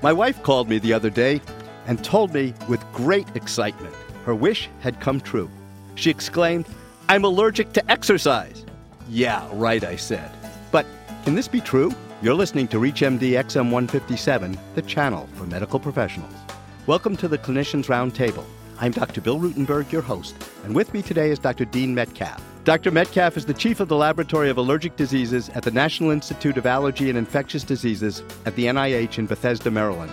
My wife called me the other day and told me with great excitement her wish had come true. She exclaimed, I'm allergic to exercise. Yeah, right, I said. But can this be true? You're listening to ReachMD XM 157, the channel for medical professionals. Welcome to the Clinicians Roundtable. I'm Dr. Bill Rutenberg, your host, and with me today is Dr. Dean Metcalfe. Dr. Metcalfe is the chief of the Laboratory of Allergic Diseases at the National Institute of Allergy and Infectious Diseases at the NIH in Bethesda, Maryland.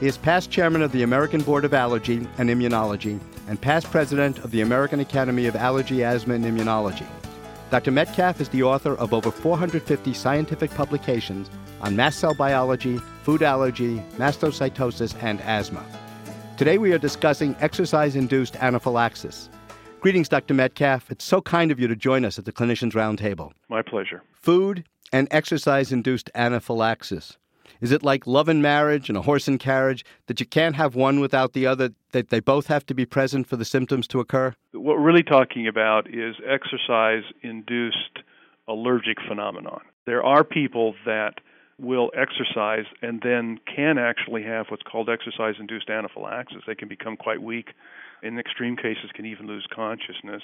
He is past chairman of the American Board of Allergy and Immunology and past president of the American Academy of Allergy, Asthma, and Immunology. Dr. Metcalfe is the author of over 450 scientific publications on mast cell biology, food allergy, mastocytosis, and asthma. Today we are discussing exercise induced anaphylaxis. Greetings, Dr. Metcalfe. It's so kind of you to join us at the Clinicians Roundtable. My pleasure. Food and exercise induced anaphylaxis. Is it like love and marriage and a horse and carriage that you can't have one without the other, that they both have to be present for the symptoms to occur? What we're really talking about is exercise induced allergic phenomenon. There are people that will exercise and then can actually have what's called exercise induced anaphylaxis. They can become quite weak. In extreme cases, can even lose consciousness.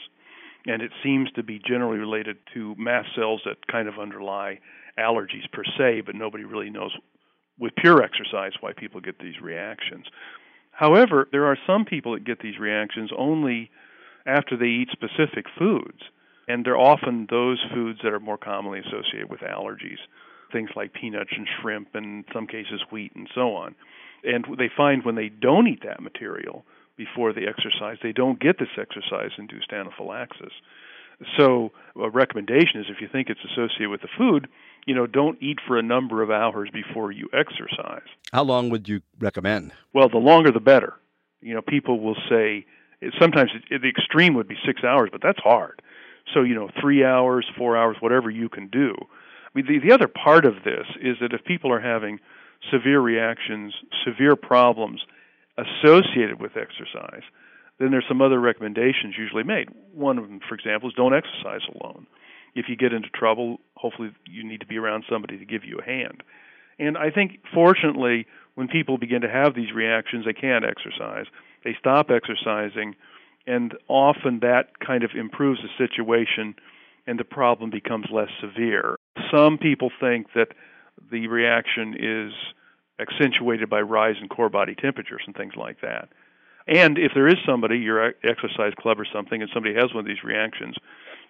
And it seems to be generally related to mast cells that kind of underlie allergies per se, but nobody really knows with pure exercise why people get these reactions. However, there are some people that get these reactions only after they eat specific foods, and they're often those foods that are more commonly associated with allergies things like peanuts and shrimp, and in some cases wheat and so on. And they find when they don't eat that material before they exercise, they don't get this exercise induced anaphylaxis. So, a recommendation is if you think it's associated with the food, you know, don't eat for a number of hours before you exercise. How long would you recommend? Well, the longer the better. You know, people will say sometimes the extreme would be six hours, but that's hard. So, you know, three hours, four hours, whatever you can do. I mean, the, the other part of this is that if people are having severe reactions, severe problems associated with exercise, then there's some other recommendations usually made. One of them, for example, is don't exercise alone. If you get into trouble, hopefully you need to be around somebody to give you a hand. And I think, fortunately, when people begin to have these reactions, they can't exercise. They stop exercising, and often that kind of improves the situation and the problem becomes less severe. Some people think that the reaction is accentuated by rise in core body temperatures and things like that. And if there is somebody, your exercise club or something, and somebody has one of these reactions,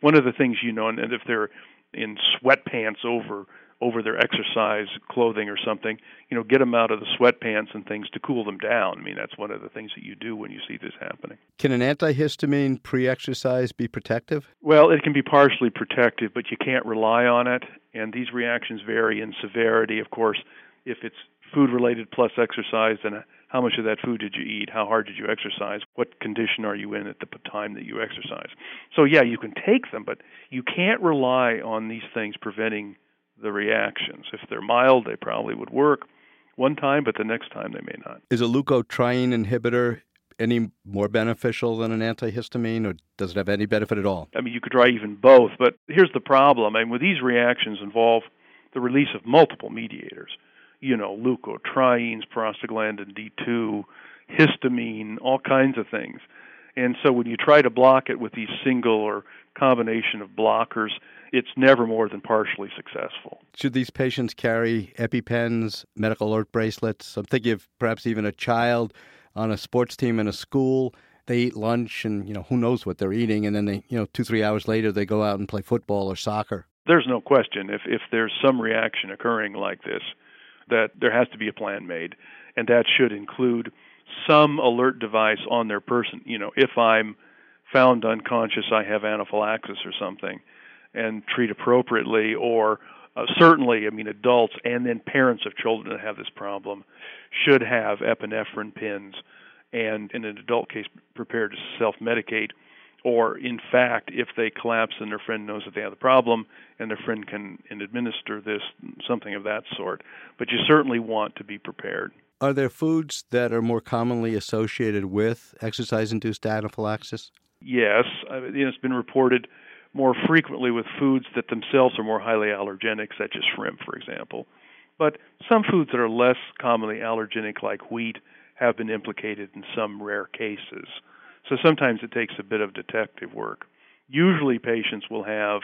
one of the things you know, and if they're in sweatpants over over their exercise clothing or something, you know, get them out of the sweatpants and things to cool them down. I mean, that's one of the things that you do when you see this happening. Can an antihistamine pre-exercise be protective? Well, it can be partially protective, but you can't rely on it, and these reactions vary in severity. Of course, if it's food related plus exercise, then how much of that food did you eat? How hard did you exercise? What condition are you in at the time that you exercise? So, yeah, you can take them, but you can't rely on these things preventing the reactions. If they're mild, they probably would work one time, but the next time they may not. Is a leukotriene inhibitor any more beneficial than an antihistamine, or does it have any benefit at all? I mean, you could try even both, but here's the problem. I mean, with these reactions involve the release of multiple mediators. You know, leukotrienes, prostaglandin D2, histamine, all kinds of things. And so when you try to block it with these single or combination of blockers, it's never more than partially successful. Should these patients carry EpiPens, medical alert bracelets? I'm thinking of perhaps even a child on a sports team in a school. They eat lunch, and you know who knows what they're eating, and then they, you know, two three hours later they go out and play football or soccer. There's no question if if there's some reaction occurring like this, that there has to be a plan made, and that should include some alert device on their person. You know, if I'm found unconscious, I have anaphylaxis or something and treat appropriately, or uh, certainly, I mean, adults and then parents of children that have this problem should have epinephrine pins and, in an adult case, prepared to self medicate. Or, in fact, if they collapse and their friend knows that they have the problem and their friend can administer this, something of that sort. But you certainly want to be prepared. Are there foods that are more commonly associated with exercise induced anaphylaxis? Yes. It's been reported more frequently with foods that themselves are more highly allergenic, such as shrimp, for example. But some foods that are less commonly allergenic, like wheat, have been implicated in some rare cases. So sometimes it takes a bit of detective work. Usually, patients will have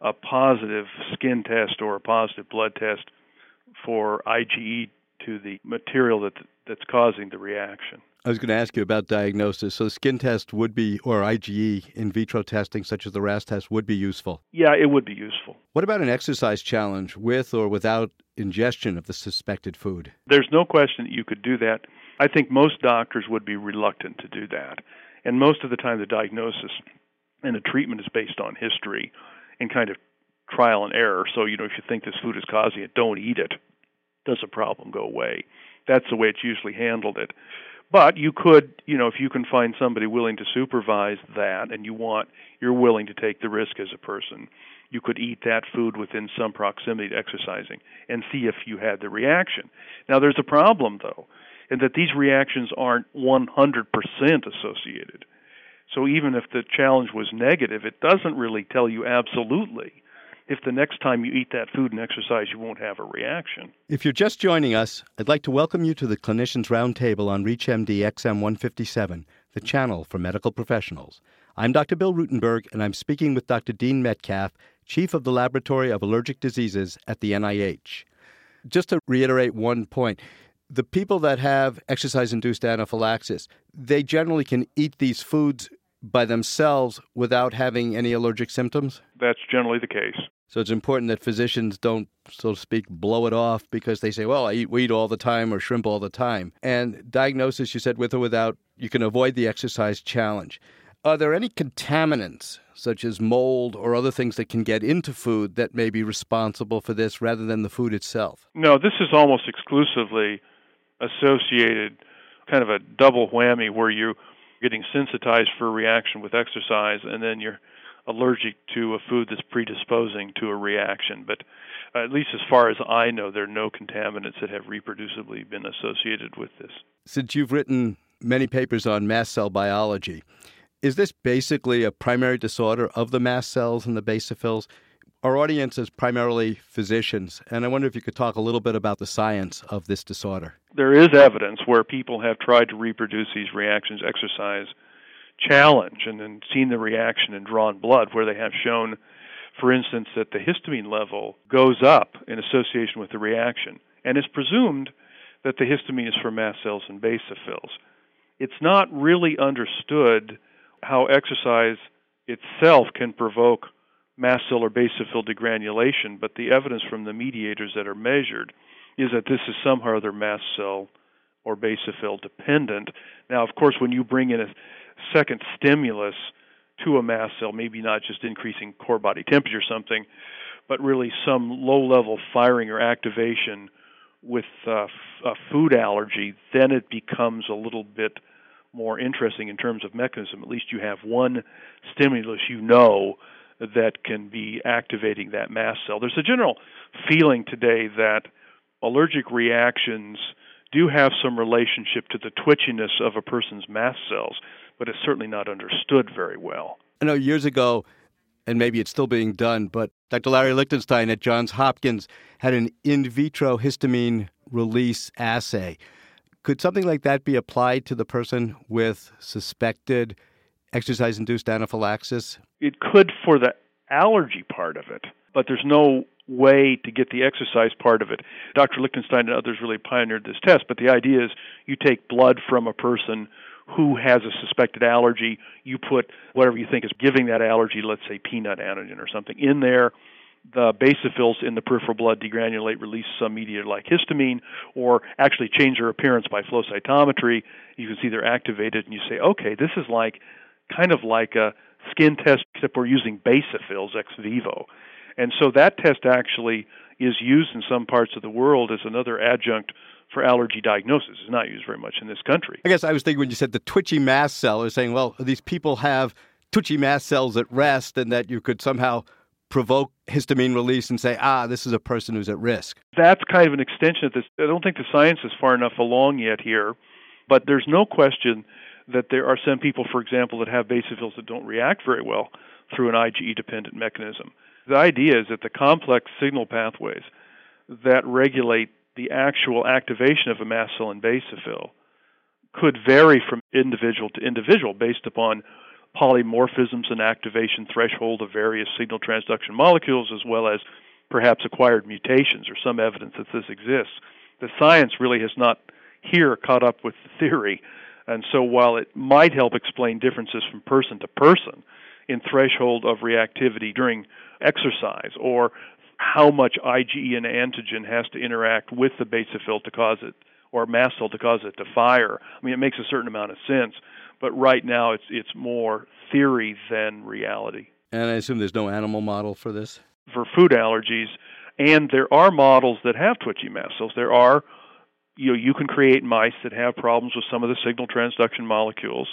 a positive skin test or a positive blood test for IgE to the material that that's causing the reaction. I was going to ask you about diagnosis. So, skin test would be, or IgE in vitro testing, such as the RAST test, would be useful. Yeah, it would be useful. What about an exercise challenge with or without ingestion of the suspected food? There's no question that you could do that. I think most doctors would be reluctant to do that. And most of the time, the diagnosis and the treatment is based on history and kind of trial and error. So, you know, if you think this food is causing it, don't eat it. Does the problem go away? That's the way it's usually handled it. But you could, you know, if you can find somebody willing to supervise that and you want, you're willing to take the risk as a person, you could eat that food within some proximity to exercising and see if you had the reaction. Now, there's a problem, though, in that these reactions aren't 100% associated. So even if the challenge was negative, it doesn't really tell you absolutely if the next time you eat that food and exercise, you won't have a reaction. If you're just joining us, I'd like to welcome you to the Clinicians Roundtable on ReachMD XM 157, the channel for medical professionals. I'm Dr. Bill Rutenberg, and I'm speaking with Dr. Dean Metcalfe, Chief of the Laboratory of Allergic Diseases at the NIH. Just to reiterate one point, the people that have exercise induced anaphylaxis, they generally can eat these foods by themselves without having any allergic symptoms? That's generally the case. So it's important that physicians don't, so to speak, blow it off because they say, well, I eat wheat all the time or shrimp all the time. And diagnosis, you said, with or without, you can avoid the exercise challenge. Are there any contaminants, such as mold or other things that can get into food, that may be responsible for this rather than the food itself? No, this is almost exclusively associated, kind of a double whammy where you're getting sensitized for a reaction with exercise and then you're allergic to a food that's predisposing to a reaction. But uh, at least as far as I know, there are no contaminants that have reproducibly been associated with this. Since you've written many papers on mast cell biology, is this basically a primary disorder of the mast cells and the basophils? Our audience is primarily physicians, and I wonder if you could talk a little bit about the science of this disorder. There is evidence where people have tried to reproduce these reactions, exercise, challenge and then seen the reaction in drawn blood where they have shown for instance that the histamine level goes up in association with the reaction and it's presumed that the histamine is from mast cells and basophils it's not really understood how exercise itself can provoke mast cell or basophil degranulation but the evidence from the mediators that are measured is that this is somehow other mast cell or basophil dependent now of course when you bring in a second stimulus to a mast cell, maybe not just increasing core body temperature or something, but really some low level firing or activation with uh, a food allergy, then it becomes a little bit more interesting in terms of mechanism. At least you have one stimulus you know that can be activating that mast cell. There's a general feeling today that allergic reactions do have some relationship to the twitchiness of a person's mast cells but it's certainly not understood very well. I know years ago, and maybe it's still being done, but Dr. Larry Lichtenstein at Johns Hopkins had an in vitro histamine release assay. Could something like that be applied to the person with suspected exercise induced anaphylaxis? It could for the allergy part of it, but there's no way to get the exercise part of it. Dr. Lichtenstein and others really pioneered this test, but the idea is you take blood from a person who has a suspected allergy, you put whatever you think is giving that allergy, let's say peanut antigen or something, in there. The basophils in the peripheral blood degranulate, release some media like histamine, or actually change their appearance by flow cytometry. You can see they're activated, and you say, okay, this is like kind of like a skin test, except we're using basophils ex vivo. And so that test actually is used in some parts of the world as another adjunct for allergy diagnosis. It's not used very much in this country. I guess I was thinking when you said the twitchy mast cell, I was saying, well, these people have twitchy mast cells at rest, and that you could somehow provoke histamine release and say, ah, this is a person who's at risk. That's kind of an extension of this. I don't think the science is far enough along yet here, but there's no question that there are some people, for example, that have basophils that don't react very well through an IgE dependent mechanism. The idea is that the complex signal pathways that regulate the actual activation of a mast cell and basophil could vary from individual to individual based upon polymorphisms and activation threshold of various signal transduction molecules as well as perhaps acquired mutations or some evidence that this exists. The science really has not here caught up with the theory. And so while it might help explain differences from person to person in threshold of reactivity during exercise or how much IgE and antigen has to interact with the basophil to cause it or mast cell to cause it to fire. I mean, it makes a certain amount of sense, but right now it's it's more theory than reality. And I assume there's no animal model for this? For food allergies, and there are models that have twitchy mast cells. There are you know you can create mice that have problems with some of the signal transduction molecules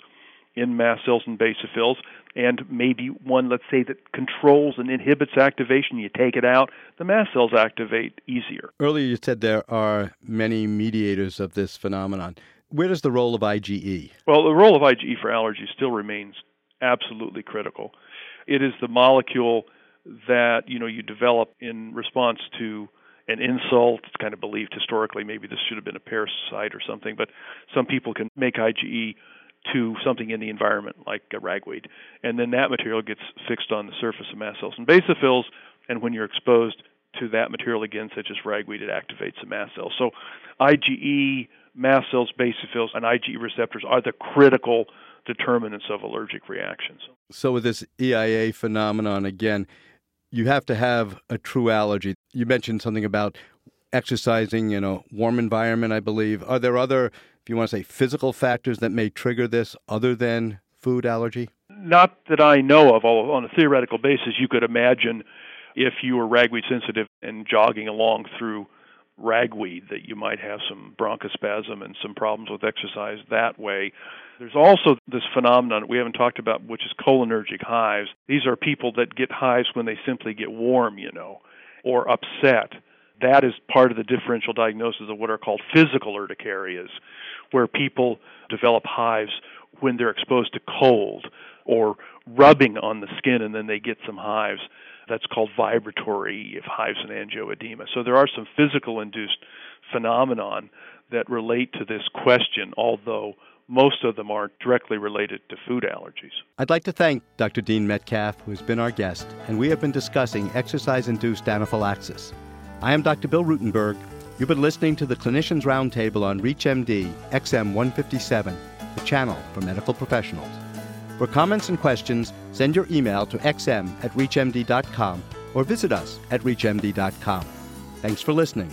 in mast cells and basophils and maybe one let's say that controls and inhibits activation you take it out the mast cells activate easier. Earlier you said there are many mediators of this phenomenon. Where does the role of IgE well the role of IgE for allergy still remains absolutely critical. It is the molecule that you know you develop in response to an insult. It's kind of believed historically maybe this should have been a parasite or something, but some people can make IgE to something in the environment like a ragweed, and then that material gets fixed on the surface of mast cells and basophils, and when you're exposed to that material again, such as ragweed, it activates the mast cells. So IgE, mast cells, basophils, and IgE receptors are the critical determinants of allergic reactions. So with this EIA phenomenon again, you have to have a true allergy. You mentioned something about exercising in a warm environment, I believe. Are there other, if you want to say, physical factors that may trigger this other than food allergy? Not that I know of. On a theoretical basis, you could imagine if you were ragweed sensitive and jogging along through ragweed that you might have some bronchospasm and some problems with exercise that way. There's also this phenomenon that we haven't talked about, which is cholinergic hives. These are people that get hives when they simply get warm, you know, or upset. That is part of the differential diagnosis of what are called physical urticarias, where people develop hives when they're exposed to cold or rubbing on the skin and then they get some hives. That's called vibratory hives and angioedema. So there are some physical induced phenomenon that relate to this question, although most of them aren't directly related to food allergies. I'd like to thank Dr. Dean Metcalfe, who's been our guest, and we have been discussing exercise induced anaphylaxis. I am Dr. Bill Rutenberg. You've been listening to the Clinicians Roundtable on ReachMD XM 157, the channel for medical professionals. For comments and questions, send your email to xm at reachmd.com or visit us at reachmd.com. Thanks for listening.